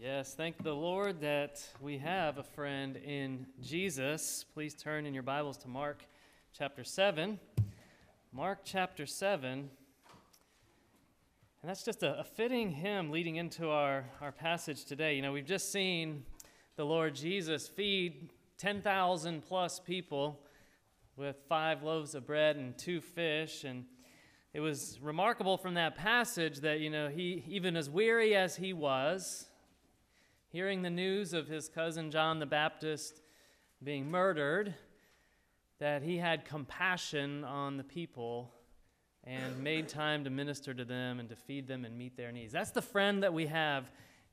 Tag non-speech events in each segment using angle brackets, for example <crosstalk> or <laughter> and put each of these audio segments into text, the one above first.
Yes, thank the Lord that we have a friend in Jesus. Please turn in your Bibles to Mark chapter 7. Mark chapter 7. And that's just a, a, fitting hymn leading into our, our passage today. You know, we've just seen the Lord Jesus feed 10,000 plus people with five loaves of bread and two fish. And it was remarkable from that passage that, you know, he, even as weary as he was, hearing the news of his cousin John the Baptist being murdered, that he had compassion on the people and made time to minister to them and to feed them and meet their needs. That's the friend that we have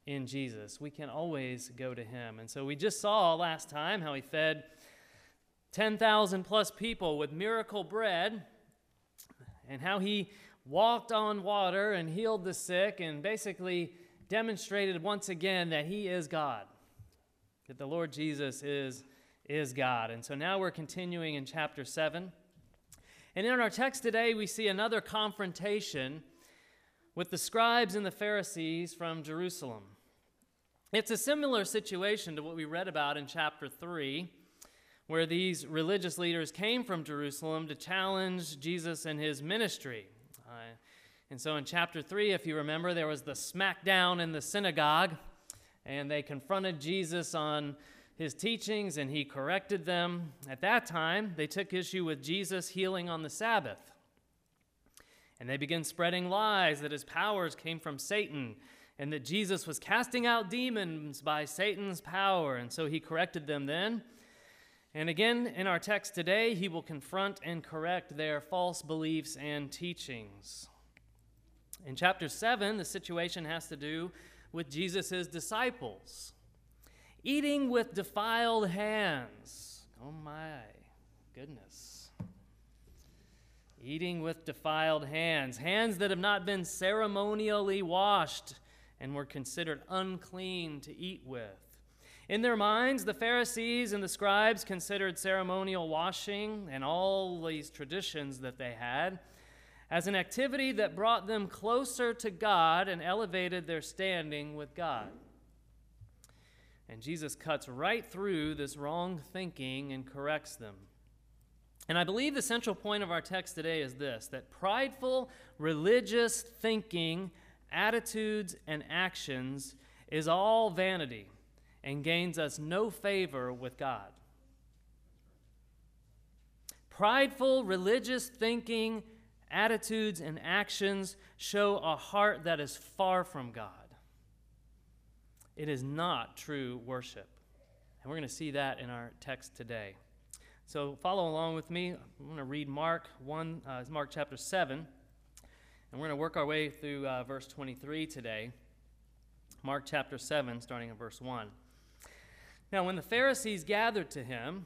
in Jesus. We can always go to him. And so we just saw last time how he fed 10,000 plus people with miracle bread and how he walked on water and healed the sick and basically demonstrated once again that he is God, that the Lord Jesus is, is God. And so now we're continuing in chapter 7. And in our text today, we see another confrontation with the scribes and the Pharisees from Jerusalem. It's a similar situation to what we read about in chapter 3, where these religious leaders came from Jerusalem to challenge Jesus and his ministry. And so in chapter 3, if you remember, there was the smackdown in the synagogue, and they confronted Jesus on his teachings, and he corrected them. At that time, they took issue with Jesus healing on the Sabbath. And they began spreading lies that his powers came from Satan and that Jesus was casting out demons by Satan's power. And so he corrected them then. And again, in our text today, he will confront and correct their false beliefs and teachings. In chapter 7, the situation has to do with Jesus' disciples eating with defiled hands. Oh my goodness. Eating with defiled hands, hands that have not been ceremonially washed and were considered unclean to eat with. In their minds, the Pharisees and the scribes considered ceremonial washing and all these traditions that they had as an activity that brought them closer to God and elevated their standing with God. And Jesus cuts right through this wrong thinking and corrects them. And I believe the central point of our text today is this that prideful religious thinking, attitudes, and actions is all vanity and gains us no favor with God. Prideful religious thinking, attitudes, and actions show a heart that is far from God. It is not true worship. And we're going to see that in our text today. So follow along with me. I'm going to read Mark 1, uh, Mark chapter 7, and we're going to work our way through uh, verse 23 today. Mark chapter 7, starting in verse 1. Now, when the Pharisees gathered to him,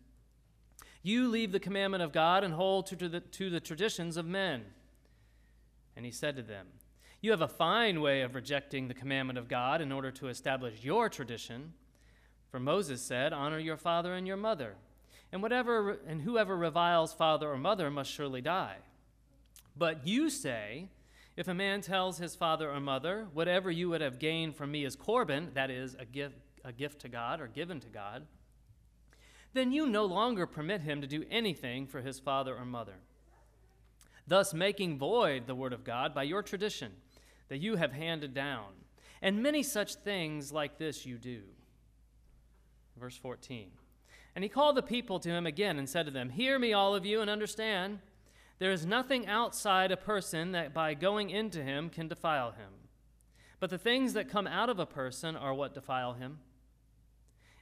You leave the commandment of God and hold to, to, the, to the traditions of men. And he said to them, You have a fine way of rejecting the commandment of God in order to establish your tradition. For Moses said, Honor your father and your mother, and whatever and whoever reviles father or mother must surely die. But you say, if a man tells his father or mother, Whatever you would have gained from me is Corban, that is, a gift, a gift to God or given to God, then you no longer permit him to do anything for his father or mother, thus making void the word of God by your tradition that you have handed down. And many such things like this you do. Verse 14. And he called the people to him again and said to them, Hear me, all of you, and understand. There is nothing outside a person that by going into him can defile him. But the things that come out of a person are what defile him.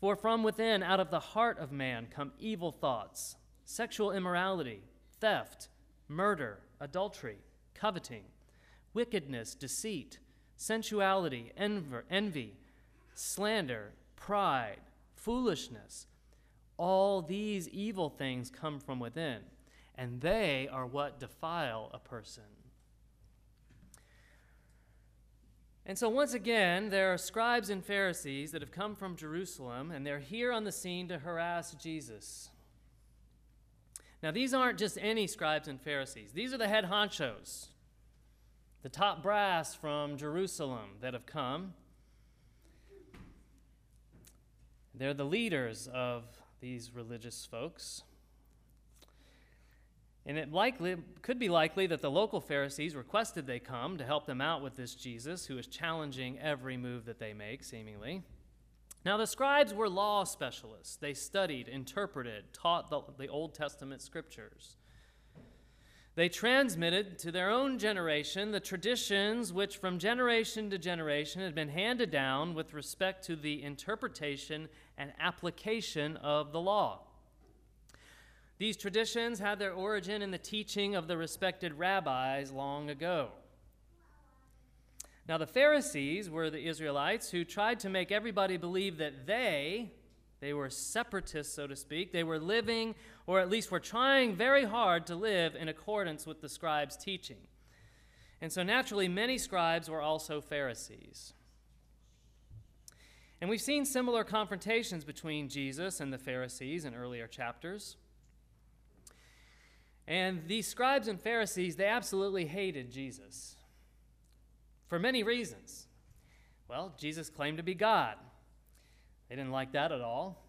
For from within, out of the heart of man, come evil thoughts, sexual immorality, theft, murder, adultery, coveting, wickedness, deceit sensuality, envy, slander, pride, foolishness. All these evil things come from within, and they are what defile a person. And so, once again, there are scribes and Pharisees that have come from Jerusalem, and they're here on the scene to harass Jesus. Now, these aren't just any scribes and Pharisees, these are the head honchos the top brass from Jerusalem that have come. They're the leaders of these religious folks. And it likely could be likely that the local Pharisees requested they come to help them out with this Jesus who is challenging every move that they make, seemingly. Now, the scribes were law specialists. They studied, interpreted, taught the, the Old Testament scriptures. They transmitted to their own generation the traditions which, from generation to generation, had been handed down with respect to the interpretation and application of the law. These traditions had their origin in the teaching of the respected rabbis long ago. Now, the Pharisees were the Israelites who tried to make everybody believe that they, they were separatists, so to speak. They were living, or at least were trying very hard to live in accordance with the scribes' teaching. And so naturally, many scribes were also Pharisees. And we've seen similar confrontations between Jesus and the Pharisees in earlier chapters. And these scribes and Pharisees, they absolutely hated Jesus for many reasons. Well, Jesus claimed to be God. They didn't like that at all.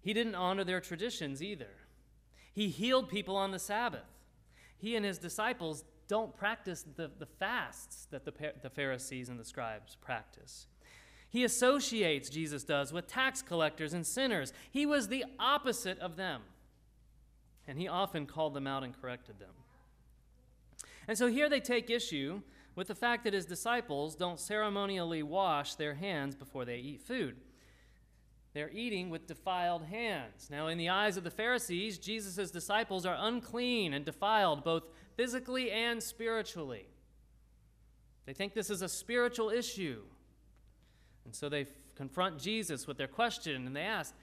He didn't honor their traditions either. He healed people on the Sabbath. He and his disciples don't practice the, the fasts that the, the Pharisees and the scribes practice. He associates, Jesus does, with tax collectors and sinners. He was the opposite of them. And he often called them out and corrected them. And so here they take issue with the fact that his disciples don't ceremonially wash their hands before they eat food. They're eating with defiled hands. Now, in the eyes of the Pharisees, Jesus' disciples are unclean and defiled both physically and spiritually. They think this is a spiritual issue. And so they confront Jesus with their question and they ask,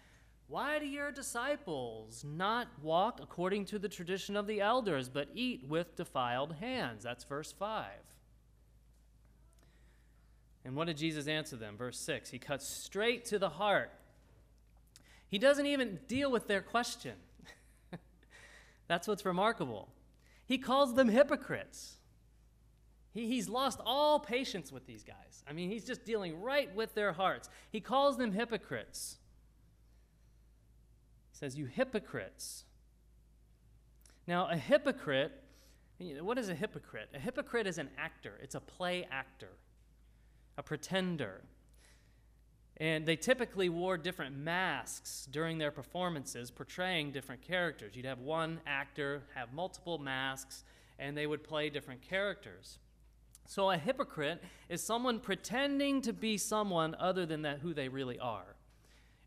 Why do your disciples not walk according to the tradition of the elders, but eat with defiled hands? That's verse 5. And what did Jesus answer them? Verse 6 He cuts straight to the heart he doesn't even deal with their question. <laughs> That's what's remarkable. He calls them hypocrites. He, he's lost all patience with these guys. I mean, he's just dealing right with their hearts. He calls them hypocrites. Says, You hypocrites. Now, a hypocrite, what is a hypocrite? A hypocrite is an actor, it's a play actor, a pretender. And they typically wore different masks during their performances, portraying different characters. You'd have one actor have multiple masks, and they would play different characters. So a hypocrite is someone pretending to be someone other than that who they really are.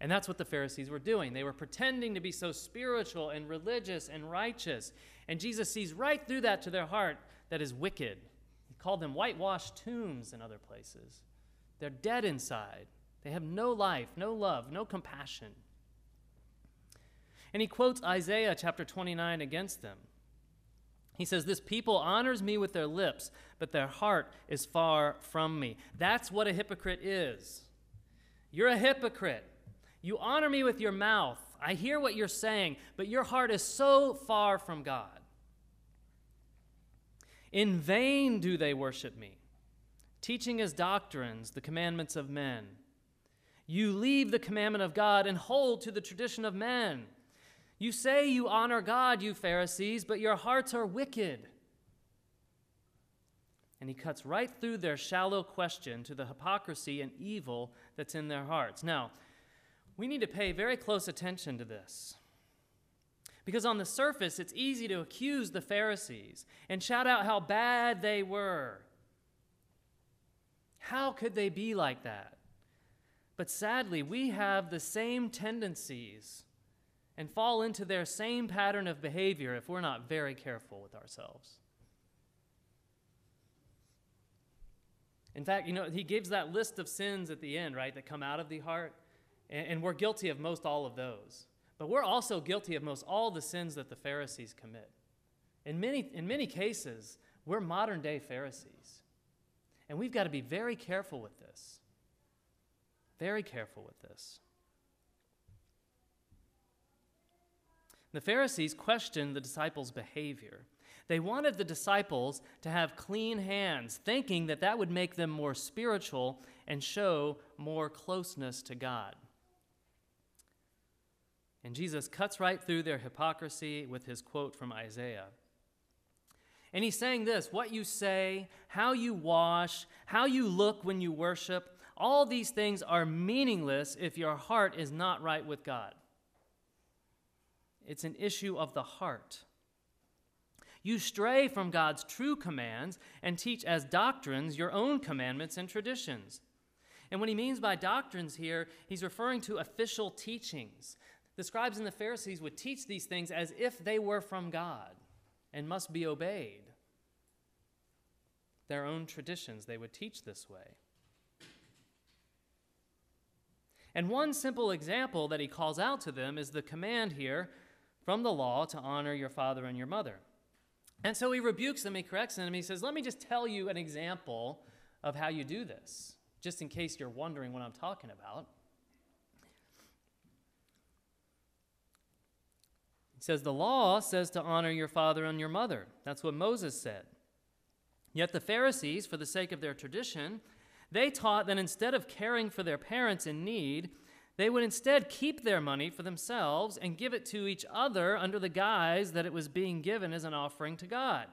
And that's what the Pharisees were doing. They were pretending to be so spiritual and religious and righteous. And Jesus sees right through that to their heart that is wicked. He called them whitewashed tombs in other places. They're dead inside. They have no life, no love, no compassion. And he quotes Isaiah chapter 29 against them. He says, This people honors me with their lips, but their heart is far from me. That's what a hypocrite is. You're a hypocrite. You honor me with your mouth. I hear what you're saying, but your heart is so far from God. In vain do they worship me, teaching as doctrines the commandments of men. You leave the commandment of God and hold to the tradition of men. You say you honor God, you Pharisees, but your hearts are wicked. And he cuts right through their shallow question to the hypocrisy and evil that's in their hearts. Now, we need to pay very close attention to this. Because on the surface, it's easy to accuse the Pharisees and shout out how bad they were. How could they be like that? But sadly, we have the same tendencies and fall into their same pattern of behavior if we're not very careful with ourselves. In fact, you know, he gives that list of sins at the end, right, that come out of the heart. And, we're guilty of most all of those. But we're also guilty of most all the sins that the Pharisees commit. In many, in many cases, we're modern day Pharisees. And we've got to be very careful with this. Very careful with this. The Pharisees questioned the disciples' behavior. They wanted the disciples to have clean hands, thinking that that would make them more spiritual and show more closeness to God. And Jesus cuts right through their hypocrisy with his quote from Isaiah. And he's saying this what you say, how you wash, how you look when you worship, all these things are meaningless if your heart is not right with God. It's an issue of the heart. You stray from God's true commands and teach as doctrines your own commandments and traditions. And what he means by doctrines here, he's referring to official teachings. The scribes and the Pharisees would teach these things as if they were from God and must be obeyed. Their own traditions, they would teach this way. And one simple example that he calls out to them is the command here from the law to honor your father and your mother. And so he rebukes them, he corrects them, he says, Let me just tell you an example of how you do this, just in case you're wondering what I'm talking about. Says, The law says to honor your father and your mother. That's what Moses said. Yet the Pharisees, for the sake of their tradition, they taught that instead of caring for their parents in need, they would instead keep their money for themselves and give it to each other under the guise that it was being given as an offering to God.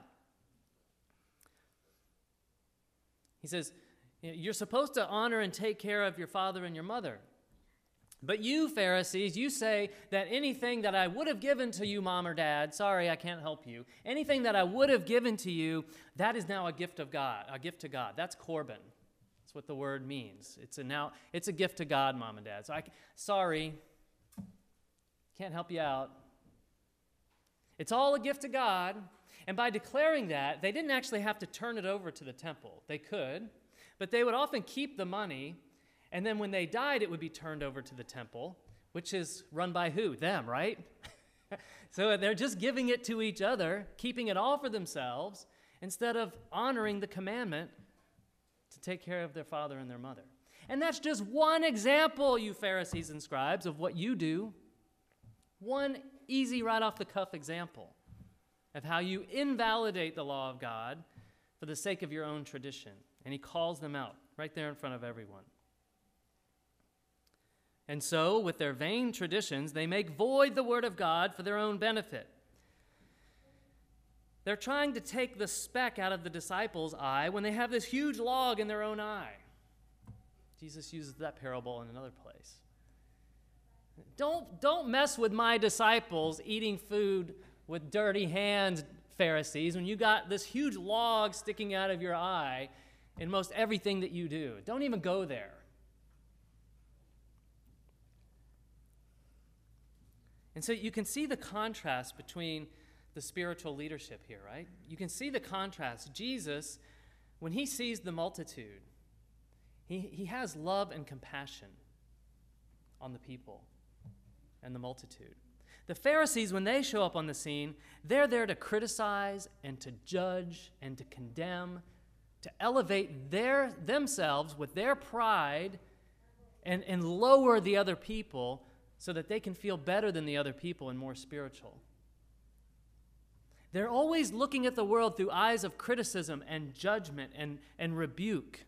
He says, You're supposed to honor and take care of your father and your mother. But you, Pharisees, you say that anything that I would have given to you, mom or dad, sorry, I can't help you, anything that I would have given to you, that is now a gift of God, a gift to God. That's Corban That's what the word means. It's a now it's a gift to God, mom and dad. So I sorry, can't help you out. It's all a gift to God. And by declaring that, they didn't actually have to turn it over to the temple. They could, but they would often keep the money, and then when they died, it would be turned over to the temple, which is run by who? Them, right? <laughs> so they're just giving it to each other, keeping it all for themselves, instead of honoring the commandment to take care of their father and their mother. And that's just one example, you Pharisees and scribes, of what you do. One easy, right off the cuff example of how you invalidate the law of God for the sake of your own tradition. And he calls them out right there in front of everyone. And so, with their vain traditions, they make void the word of God for their own benefit. They're trying to take the speck out of the disciples' eye when they have this huge log in their own eye. Jesus uses that parable in another place. Don't, don't mess with my disciples eating food with dirty hands, Pharisees, when you got this huge log sticking out of your eye in most everything that you do. Don't even go there. And so you can see the contrast between the spiritual leadership here, right? You can see the contrast. Jesus, when he sees the multitude, he, he has love and compassion on the people and the multitude. The Pharisees, when they show up on the scene, they're there to criticize and to judge and to condemn, to elevate their, themselves with their pride and, and lower the other people so that they can feel better than the other people and more spiritual. They're always looking at the world through eyes of criticism and judgment and, and rebuke.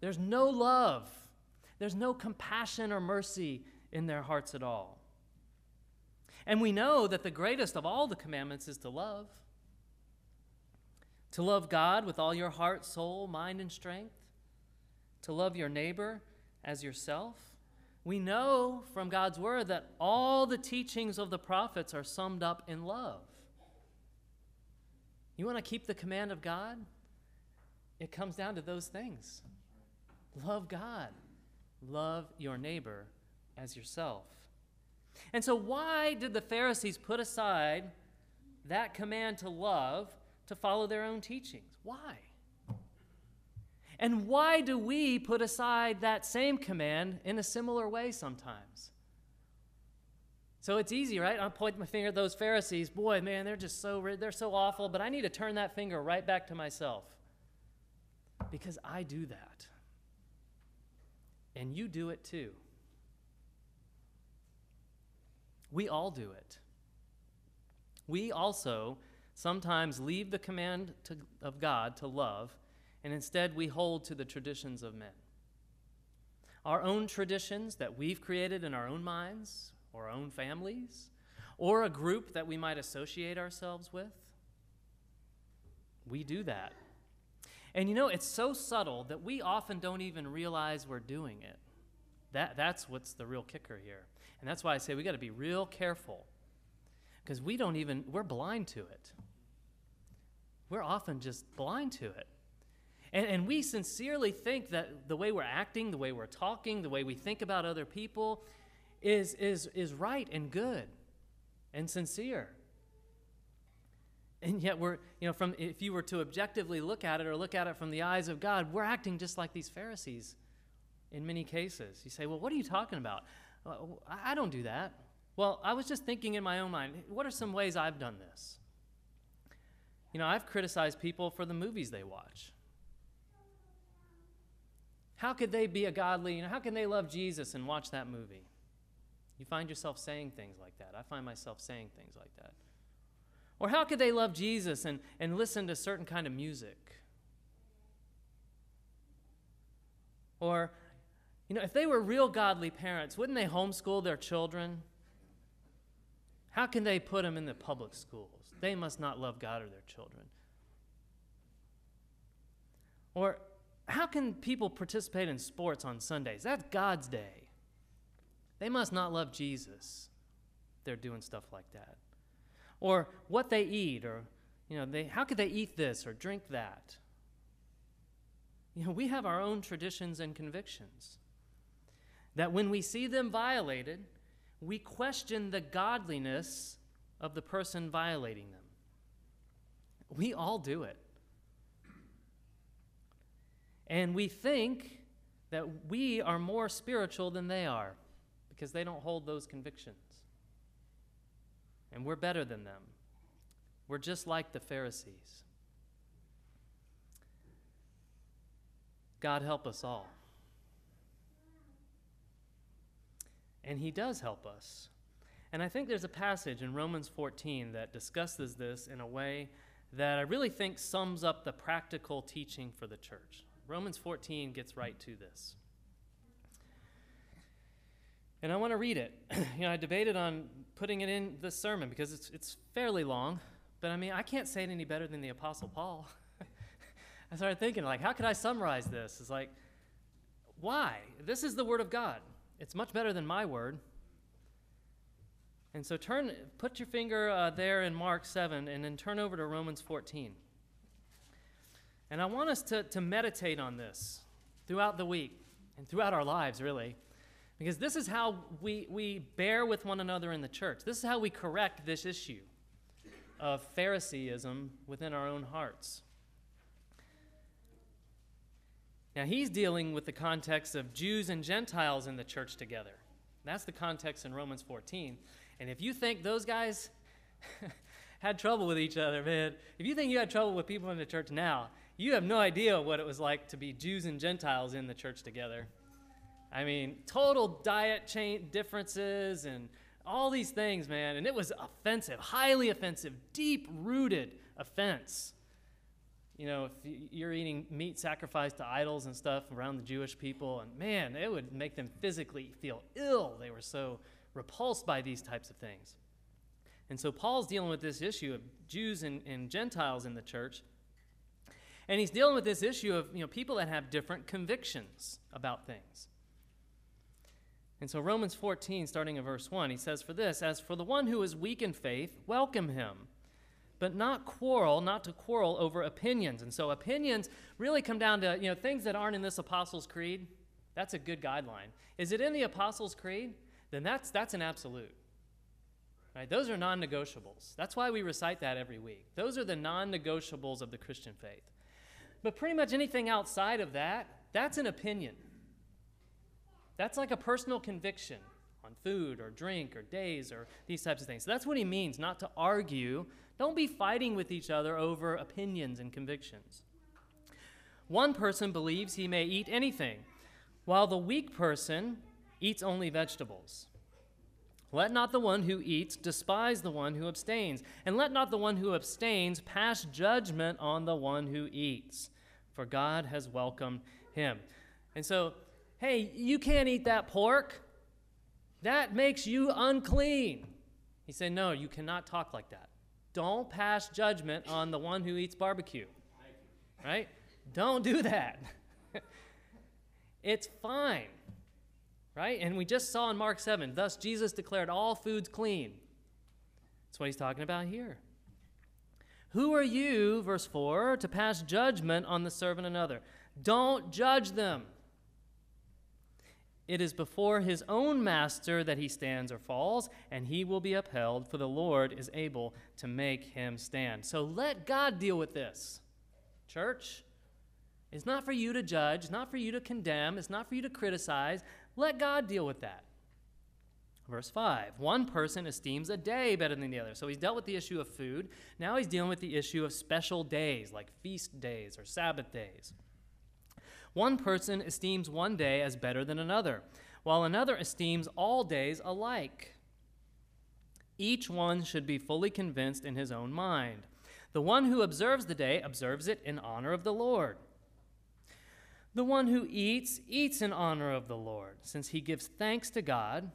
There's no love, there's no compassion or mercy in their hearts at all. And we know that the greatest of all the commandments is to love. To love God with all your heart, soul, mind, and strength. To love your neighbor as yourself. We know from God's word that all the teachings of the prophets are summed up in love. You want to keep the command of God? It comes down to those things love God, love your neighbor as yourself. And so, why did the Pharisees put aside that command to love to follow their own teachings? Why? And why do we put aside that same command in a similar way sometimes? So it's easy, right? I point my finger at those Pharisees. Boy, man, they're just so they're so awful, but I need to turn that finger right back to myself. Because I do that. And you do it too. We all do it. We also sometimes leave the command to, of God to love, and instead we hold to the traditions of men. Our own traditions that we've created in our own minds, or our own families, or a group that we might associate ourselves with. We do that. And you know, it's so subtle that we often don't even realize we're doing it. That, that's what's the real kicker here. And that's why I say we got to be real careful because we don't even, we're blind to it. We're often just blind to it. And, and we sincerely think that the way we're acting, the way we're talking, the way we think about other people, is, is, is right and good and sincere. And yet we're, you know, from if you were to objectively look at it or look at it from the eyes of God, we're acting just like these Pharisees in many cases. You say, well, what are you talking about? I don't do that. Well, I was just thinking in my own mind, what are some ways I've done this? You know, I've criticized people for the movies they watch. How could they be a godly, you know, how can they love Jesus and watch that movie? You find yourself saying things like that. I find myself saying things like that. Or how could they love Jesus and, and listen to certain kind of music? Or, you know, if they were real godly parents, wouldn't they homeschool their children? How can they put them in the public schools? They must not love God or their children. Or how can people participate in sports on Sundays? That's God's day. They must not love Jesus. They're doing stuff like that. Or what they eat, or, you know, they, how could they eat this or drink that? You know, we have our own traditions and convictions that when we see them violated, we question the godliness of the person violating them. We all do it. And we think that we are more spiritual than they are because they don't hold those convictions. And we're better than them. We're just like the Pharisees. God help us all. And He does help us. And I think there's a passage in Romans 14 that discusses this in a way that I really think sums up the practical teaching for the church. Romans 14 gets right to this. And I want to read it. <clears throat> you know, I debated on putting it in the sermon because it's, it's fairly long, but I mean, I can't say it any better than the Apostle Paul. <laughs> I started thinking, like, how could I summarize this? It's like, why? This is the Word of God. It's much better than my word. And so turn, put your finger uh, there in Mark 7 and then turn over to Romans 14. And I want us to, to meditate on this throughout the week and throughout our lives, really. Because this is how we, we bear with one another in the church. This is how we correct this issue of Phariseeism within our own hearts. Now, he's dealing with the context of Jews and Gentiles in the church together. That's the context in Romans 14. And if you think those guys <laughs> had trouble with each other, man, if you think you had trouble with people in the church now, you have no idea what it was like to be Jews and Gentiles in the church together. I mean, total diet chain differences and all these things, man. And it was offensive, highly offensive, deep rooted offense. You know, if you're eating meat sacrificed to idols and stuff around the Jewish people, and man, it would make them physically feel ill. They were so repulsed by these types of things. And so Paul's dealing with this issue of Jews and, and Gentiles in the church. And he's dealing with this issue of you know, people that have different convictions about things. And so, Romans 14, starting in verse 1, he says, For this, as for the one who is weak in faith, welcome him, but not quarrel, not to quarrel over opinions. And so, opinions really come down to you know, things that aren't in this Apostles' Creed. That's a good guideline. Is it in the Apostles' Creed? Then that's, that's an absolute. Right? Those are non negotiables. That's why we recite that every week. Those are the non negotiables of the Christian faith. But pretty much anything outside of that, that's an opinion. That's like a personal conviction on food or drink or days or these types of things. So that's what he means, not to argue. Don't be fighting with each other over opinions and convictions. One person believes he may eat anything, while the weak person eats only vegetables. Let not the one who eats despise the one who abstains, and let not the one who abstains pass judgment on the one who eats, for God has welcomed him. And so hey, you can't eat that pork. That makes you unclean. He said, no, you cannot talk like that. Don't pass judgment on the one who eats barbecue. Right? Don't do that. <laughs> it's fine. Right? And we just saw in Mark 7, thus Jesus declared all foods clean. That's what he's talking about here. Who are you, verse 4, to pass judgment on the servant another? Don't judge them. It is before his own master that he stands or falls, and he will be upheld, for the Lord is able to make him stand. So let God deal with this. Church, it's not for you to judge, it's not for you to condemn, it's not for you to criticize. Let God deal with that. Verse 5 One person esteems a day better than the other. So he's dealt with the issue of food. Now he's dealing with the issue of special days, like feast days or Sabbath days. One person esteems one day as better than another, while another esteems all days alike. Each one should be fully convinced in his own mind. The one who observes the day observes it in honor of the Lord. The one who eats, eats in honor of the Lord, since he gives thanks to God,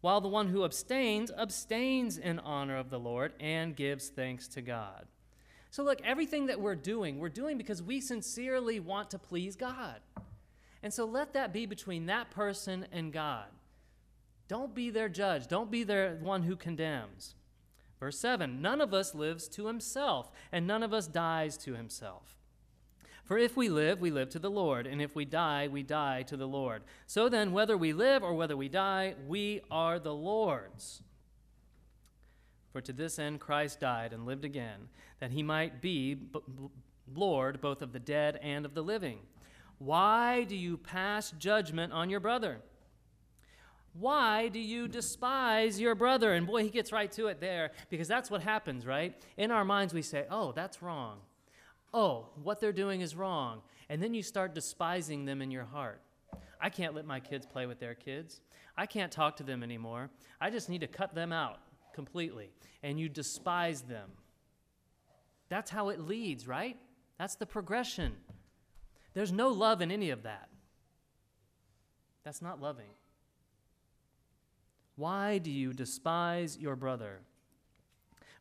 while the one who abstains, abstains in honor of the Lord and gives thanks to God. So, look, everything that we're doing, we're doing because we sincerely want to please God. And so let that be between that person and God. Don't be their judge, don't be their one who condemns. Verse 7 None of us lives to himself, and none of us dies to himself. For if we live, we live to the Lord, and if we die, we die to the Lord. So then, whether we live or whether we die, we are the Lord's. For to this end Christ died and lived again, that he might be b- Lord both of the dead and of the living. Why do you pass judgment on your brother? Why do you despise your brother? And boy, he gets right to it there because that's what happens, right? In our minds, we say, oh, that's wrong. Oh, what they're doing is wrong. And then you start despising them in your heart. I can't let my kids play with their kids. I can't talk to them anymore. I just need to cut them out completely, and you despise them. That's how it leads, right? That's the progression. There's no love in any of that. That's not loving. Why do you despise your brother?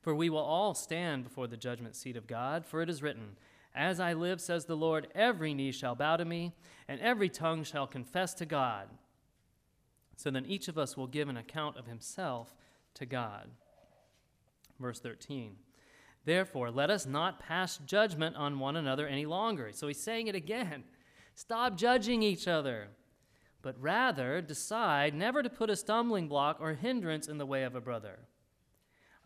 For we will all stand before the judgment seat of God, for it is written, As I live, says the Lord, every knee shall bow to me, and every tongue shall confess to God. So then each of us will give an account of himself to God. Verse 13. Therefore, let us not pass judgment on one another any longer. So he's saying it again. <laughs> Stop judging each other, but rather decide never to put a stumbling block or hindrance in the way of a brother.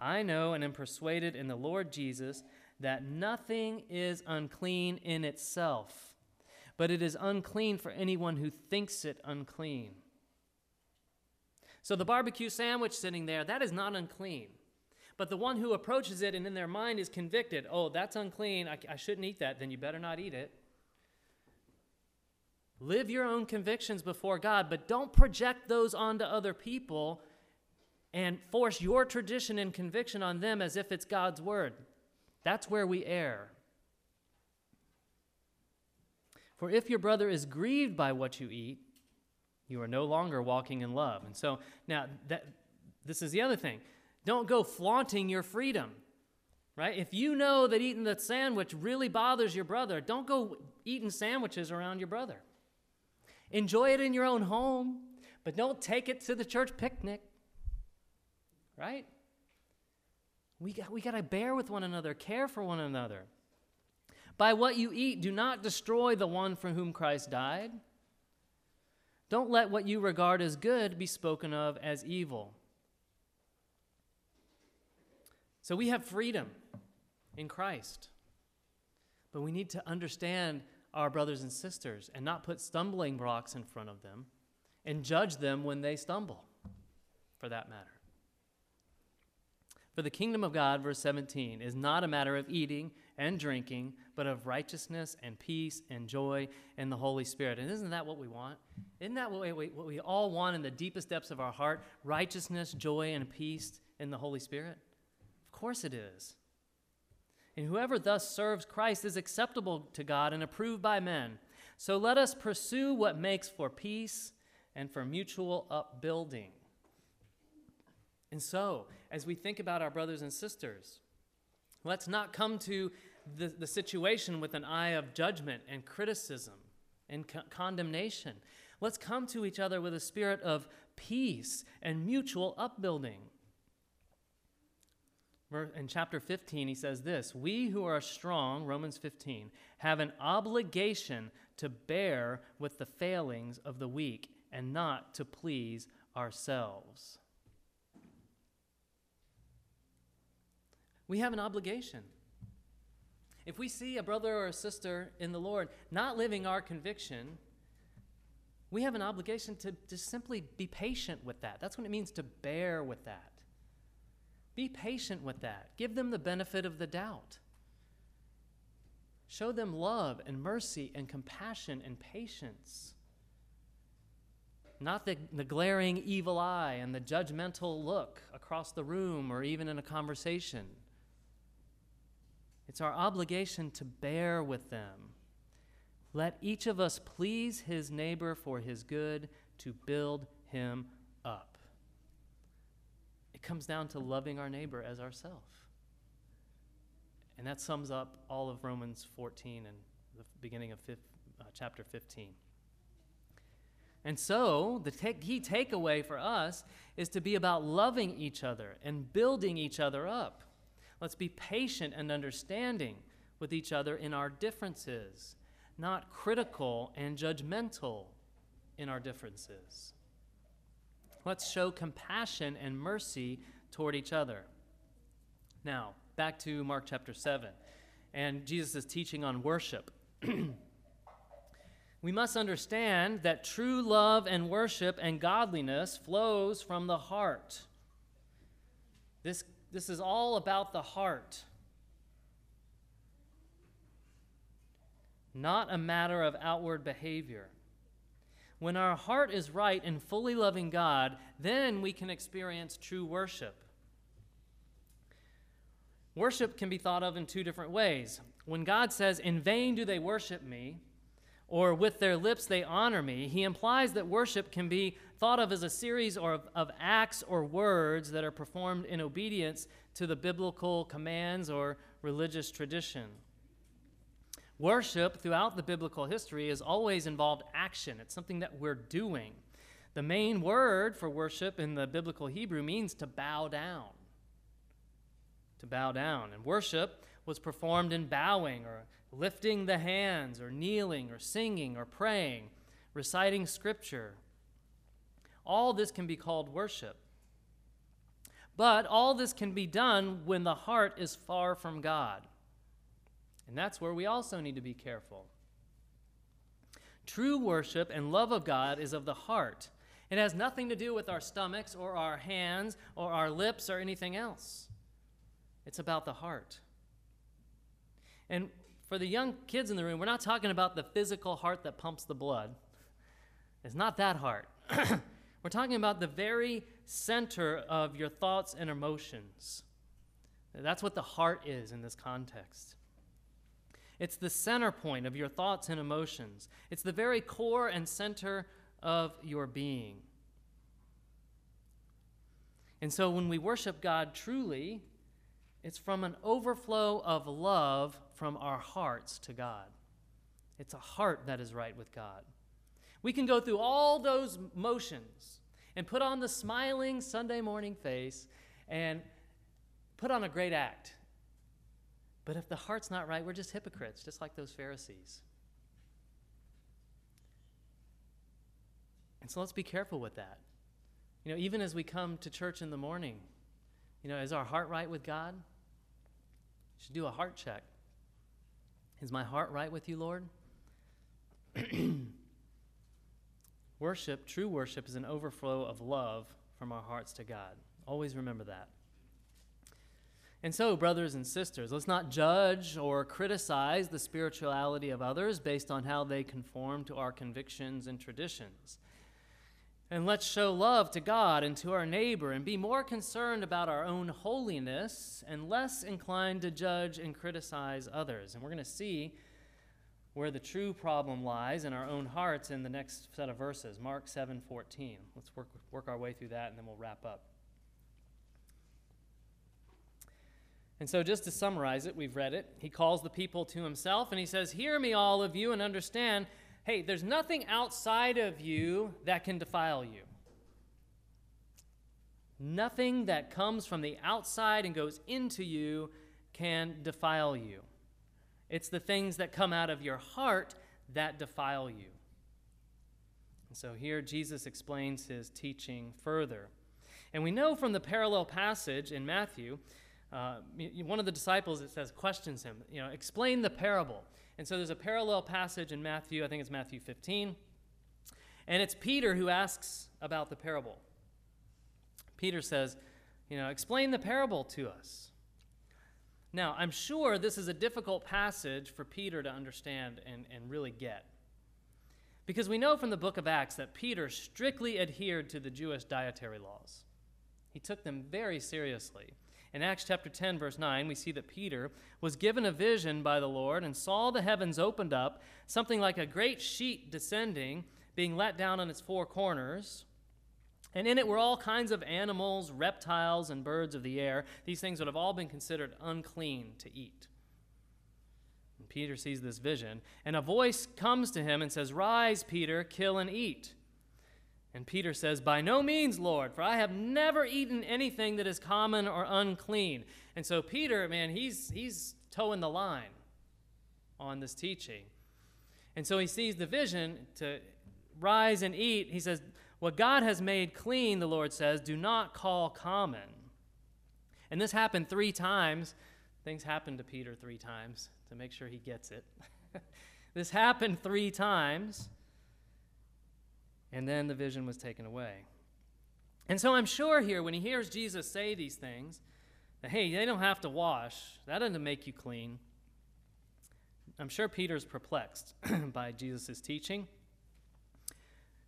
I know and am persuaded in the Lord Jesus that nothing is unclean in itself, but it is unclean for anyone who thinks it unclean. So the barbecue sandwich sitting there, that is not unclean. But the one who approaches it and in their mind is convicted, oh, that's unclean, I, I shouldn't eat that, then you better not eat it. Live your own convictions before God, but don't project those onto other people and force your tradition and conviction on them as if it's God's word. That's where we err. For if your brother is grieved by what you eat, you are no longer walking in love. And so now that this is the other thing. Don't go flaunting your freedom. Right? If you know that eating the sandwich really bothers your brother, don't go eating sandwiches around your brother. Enjoy it in your own home, but don't take it to the church picnic. Right? We got, we got to bear with one another, care for one another. By what you eat, do not destroy the one for whom Christ died. Don't let what you regard as good be spoken of as evil. So we have freedom in Christ. But we need to understand our brothers and sisters and not put stumbling blocks in front of them and judge them when they stumble, for that matter. For the kingdom of God, verse 17, is not a matter of eating and drinking, but of righteousness and peace and joy in the Holy Spirit. And isn't that what we want? Isn't that what we, what we all want in the deepest depths of our heart? Righteousness, joy, and peace in the Holy Spirit? Of course it is. And whoever thus serves Christ is acceptable to God and approved by men. So let us pursue what makes for peace and for mutual upbuilding. And so, as we think about our brothers and sisters, let's not come to the, the situation with an eye of judgment and criticism and co- condemnation. Let's come to each other with a spirit of peace and mutual upbuilding. In chapter 15, he says this We who are strong, Romans 15, have an obligation to bear with the failings of the weak and not to please ourselves. We have an obligation. If we see a brother or a sister in the Lord not living our conviction, we have an obligation to just simply be patient with that. That's what it means to bear with that. Be patient with that. Give them the benefit of the doubt. Show them love and mercy and compassion and patience. Not the, the glaring evil eye and the judgmental look across the room or even in a conversation. It's our obligation to bear with them. Let each of us please his neighbor for his good to build him up. It comes down to loving our neighbor as ourselves. And that sums up all of Romans 14 and the beginning of fifth, uh, chapter 15. And so, the key takeaway for us is to be about loving each other and building each other up. Let's be patient and understanding with each other in our differences, not critical and judgmental in our differences. Let's show compassion and mercy toward each other. Now, back to Mark chapter 7 and Jesus' teaching on worship. <clears throat> we must understand that true love and worship and godliness flows from the heart. This this is all about the heart, not a matter of outward behavior. When our heart is right and fully loving God, then we can experience true worship. Worship can be thought of in two different ways. When God says, In vain do they worship me, or with their lips they honor me, he implies that worship can be thought of as a series of, of acts or words that are performed in obedience to the biblical commands or religious tradition. Worship throughout the biblical history has always involved action, it's something that we're doing. The main word for worship in the biblical Hebrew means to bow down. To bow down. And worship was performed in bowing or lifting the hands or kneeling or singing or praying, reciting scripture. All this can be called worship. But all this can be done when the heart is far from God. And that's where we also need to be careful. True worship and love of God is of the heart. It has nothing to do with our stomachs or our hands or our lips or anything else. It's about the heart. And for the young kids in the room, we're not talking about the physical heart that pumps the blood, It's not that heart. <clears throat> We're talking about the very center of your thoughts and emotions. That's what the heart is in this context. It's the center point of your thoughts and emotions. It's the very core and center of your being. And so when we worship God truly, it's from an overflow of love from our hearts to God. It's a heart that is right with God. We can go through all those motions and put on the smiling Sunday morning face and put on a great act. But if the heart's not right, we're just hypocrites, just like those Pharisees. And so let's be careful with that. You know, even as we come to church in the morning, you know, is our heart right with God? You should do a heart check. Is my heart right with you, Lord? <clears throat> worship, true worship, is an overflow of love from our hearts to God. Always remember that. And so, brothers and sisters, let's not judge or criticize the spirituality of others based on how they conform to our convictions and traditions. And let's show love to God and to our neighbor and be more concerned about our own holiness and less inclined to judge and criticize others. And we're going to see where the true problem lies in our own hearts in the next set of verses, Mark 7:14. Let's work work our way through that and then we'll wrap up. And so just to summarize it, we've read it. He calls the people to himself and he says, "Hear me all of you and understand hey, there's nothing outside of you that can defile you. Nothing that comes from the outside and goes into you can defile you. It's the things that come out of your heart that defile you. And so here Jesus explains his teaching further. And we know from the parallel passage in Matthew, uh, one of the disciples, it says, questions him, you know, explain the parable. And so there's a parallel passage in Matthew, I think it's Matthew 15. And it's Peter who asks about the parable. Peter says, you know, explain the parable to us. Now, I'm sure this is a difficult passage for Peter to understand and, and really get. Because we know from the book of Acts that Peter strictly adhered to the Jewish dietary laws. He took them very seriously. In Acts chapter 10, verse 9, we see that Peter was given a vision by the Lord and saw the heavens opened up, something like a great sheet descending, being let down on its four corners. And in it were all kinds of animals, reptiles, and birds of the air. These things would have all been considered unclean to eat. And Peter sees this vision, and a voice comes to him and says, Rise, Peter, kill and eat. And Peter says, By no means, Lord, for I have never eaten anything that is common or unclean. And so Peter, man, he's, he's toeing the line on this teaching. And so he sees the vision to rise and eat. He says, What God has made clean, the Lord says, do not call common. And this happened three times. Things happened to Peter three times to make sure he gets it. <laughs> this happened three times. And then the vision was taken away. And so I'm sure here, when he hears Jesus say these things, that, hey, they don't have to wash, that doesn't make you clean. I'm sure Peter's perplexed <clears throat> by Jesus' teaching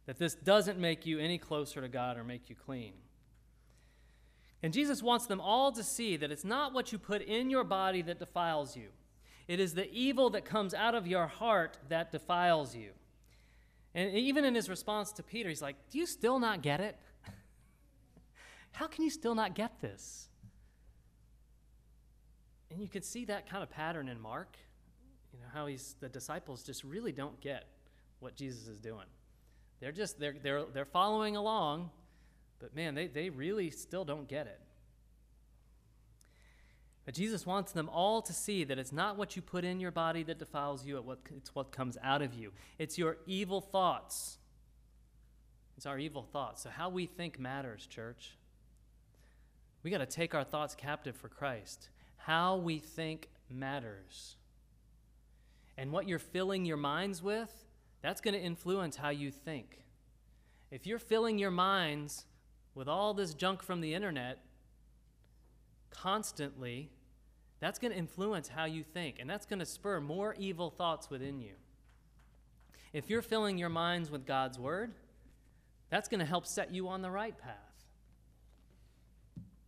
that this doesn't make you any closer to God or make you clean. And Jesus wants them all to see that it's not what you put in your body that defiles you, it is the evil that comes out of your heart that defiles you. And even in his response to Peter, he's like, Do you still not get it? <laughs> How can you still not get this? And you can see that kind of pattern in Mark. You know, how he's the disciples just really don't get what Jesus is doing. They're just they're they're they're following along, but man, they, they really still don't get it. But Jesus wants them all to see that it's not what you put in your body that defiles you, it's what comes out of you. It's your evil thoughts. It's our evil thoughts. So, how we think matters, church. We got to take our thoughts captive for Christ. How we think matters. And what you're filling your minds with, that's going to influence how you think. If you're filling your minds with all this junk from the internet, constantly, that's going to influence how you think, and that's going to spur more evil thoughts within you. If you're filling your minds with God's Word, That's going to help set you on the right path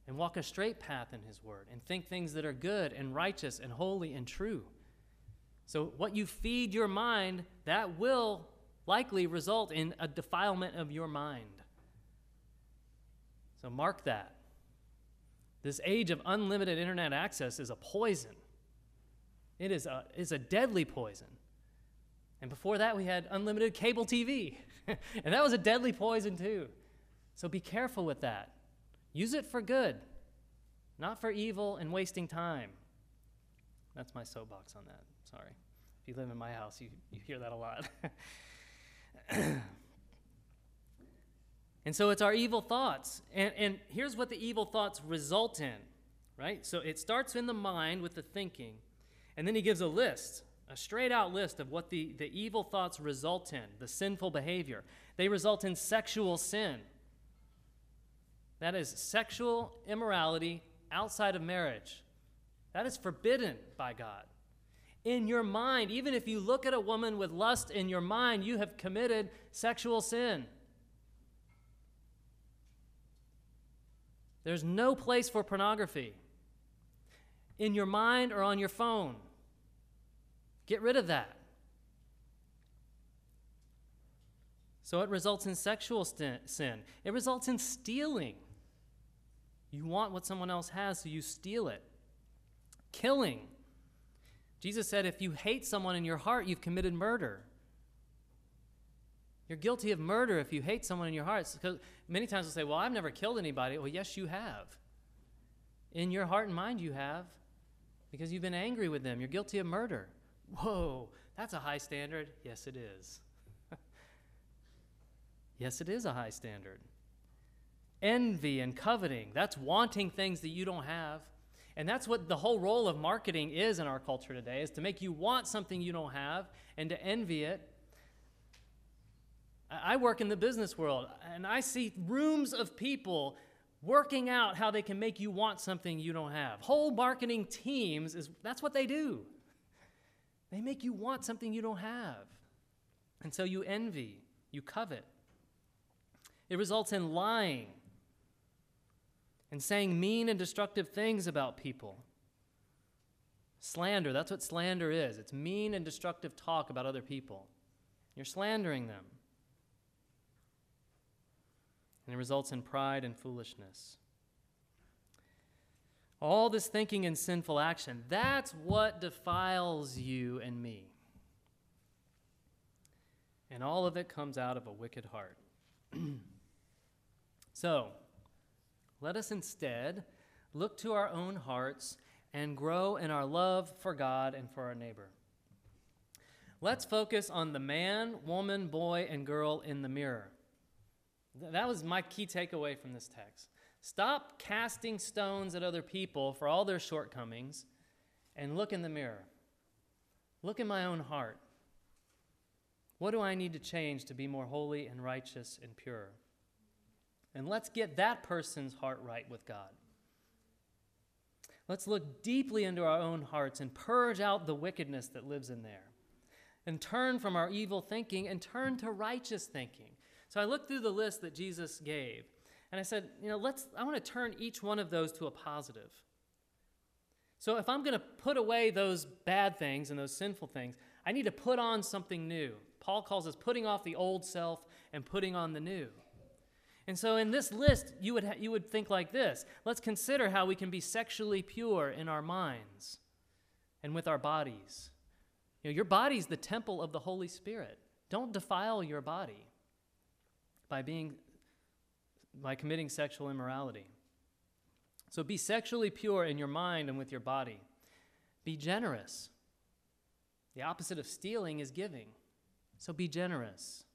and walk a straight path in His Word and think things that are good and righteous and holy and true. So, what you feed your mind, that will likely result in a defilement of your mind. So, mark that. This age of unlimited internet access is a poison. It is a, is a deadly poison. And before that, we had unlimited cable TV. <laughs> and that was a deadly poison, too. So be careful with that. Use it for good, not for evil and wasting time. That's my soapbox on that. Sorry. If you live in my house, you, you hear that a lot. <laughs> and so it's our evil thoughts. And, and here's what the evil thoughts result in, right? So it starts in the mind with the thinking, and then he gives a list, a straight out list of what the, the evil thoughts result in, the sinful behavior. They result in sexual sin. That is sexual immorality outside of marriage. That is forbidden by God. In your mind, even if you look at a woman with lust in your mind, you have committed sexual sin. There's no place for pornography in your mind or on your phone. Get rid of that. So it results in sexual sin, it results in stealing. You want what someone else has, so you steal it. Killing. Jesus said, if you hate someone in your heart, you've committed murder. You're guilty of murder if you hate someone in your heart. Because many times we'll say, Well, I've never killed anybody. Well, yes, you have. In your heart and mind, you have, because you've been angry with them. You're guilty of murder. Whoa, that's a high standard. Yes, it is. <laughs> yes, it is a high standard. Envy and coveting, that's wanting things that you don't have. And that's what the whole role of marketing is in our culture today is to make you want something you don't have and to envy it. I work in the business world and I see rooms of people working out how they can make you want something you don't have. Whole marketing teams is that's what they do. They make you want something you don't have. And so you envy, you covet. It results in lying and saying mean and destructive things about people. Slander, that's what slander is. It's mean and destructive talk about other people. You're slandering them. And it results in pride and foolishness. All this thinking and sinful action, that's what defiles you and me. And all of it comes out of a wicked heart. <clears throat> so, let us instead look to our own hearts and grow in our love for God and for our neighbor. Let's focus on the man, woman, boy, and girl in the mirror. That was my key takeaway from this text. Stop casting stones at other people for all their shortcomings and look in the mirror. Look in my own heart. What do I need to change to be more holy and righteous and pure? And let's get that person's heart right with God. Let's look deeply into our own hearts and purge out the wickedness that lives in there. And turn from our evil thinking and turn to righteous thinking. So I looked through the list that Jesus gave, and I said, you know, let's I want to turn each one of those to a positive. So if I'm going to put away those bad things and those sinful things, I need to put on something new. Paul calls us putting off the old self and putting on the new. And so in this list, you would, ha- you would think like this let's consider how we can be sexually pure in our minds and with our bodies. You know, your body's the temple of the Holy Spirit. Don't defile your body by being by committing sexual immorality. So be sexually pure in your mind and with your body. Be generous. The opposite of stealing is giving. So be generous.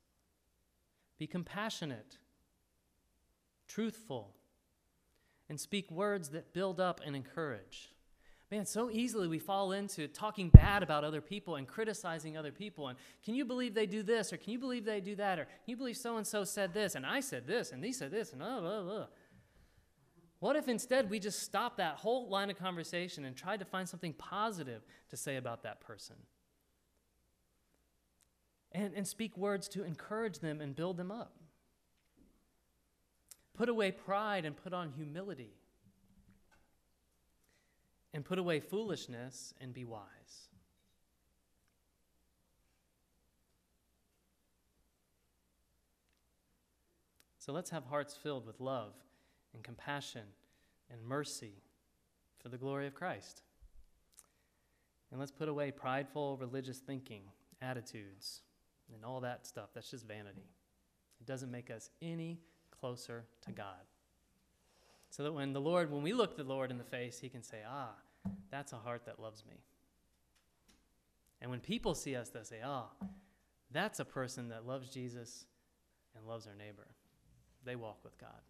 Be compassionate truthful, and speak words that build up and encourage. Man, so easily we fall into talking bad about other people and criticizing other people. And can you believe they do this? Or can you believe they do that? Or can you believe so and so said this? And I said this, and they said this, and blah, blah, blah. What if instead we just stopped that whole line of conversation and tried to find something positive to say about that person? And, and speak words to encourage them and build them up. Put away pride and put on humility. And put away foolishness and be wise. So let's have hearts filled with love and compassion and mercy for the glory of Christ. And let's put away prideful religious thinking, attitudes, and all that stuff. That's just vanity. It doesn't make us any closer to God. So that when the Lord, when we look the Lord in the face, He can say, Ah, that's a heart that loves me. And when people see us, they'll say, Ah, that's a person that loves Jesus and loves their neighbor. They walk with God.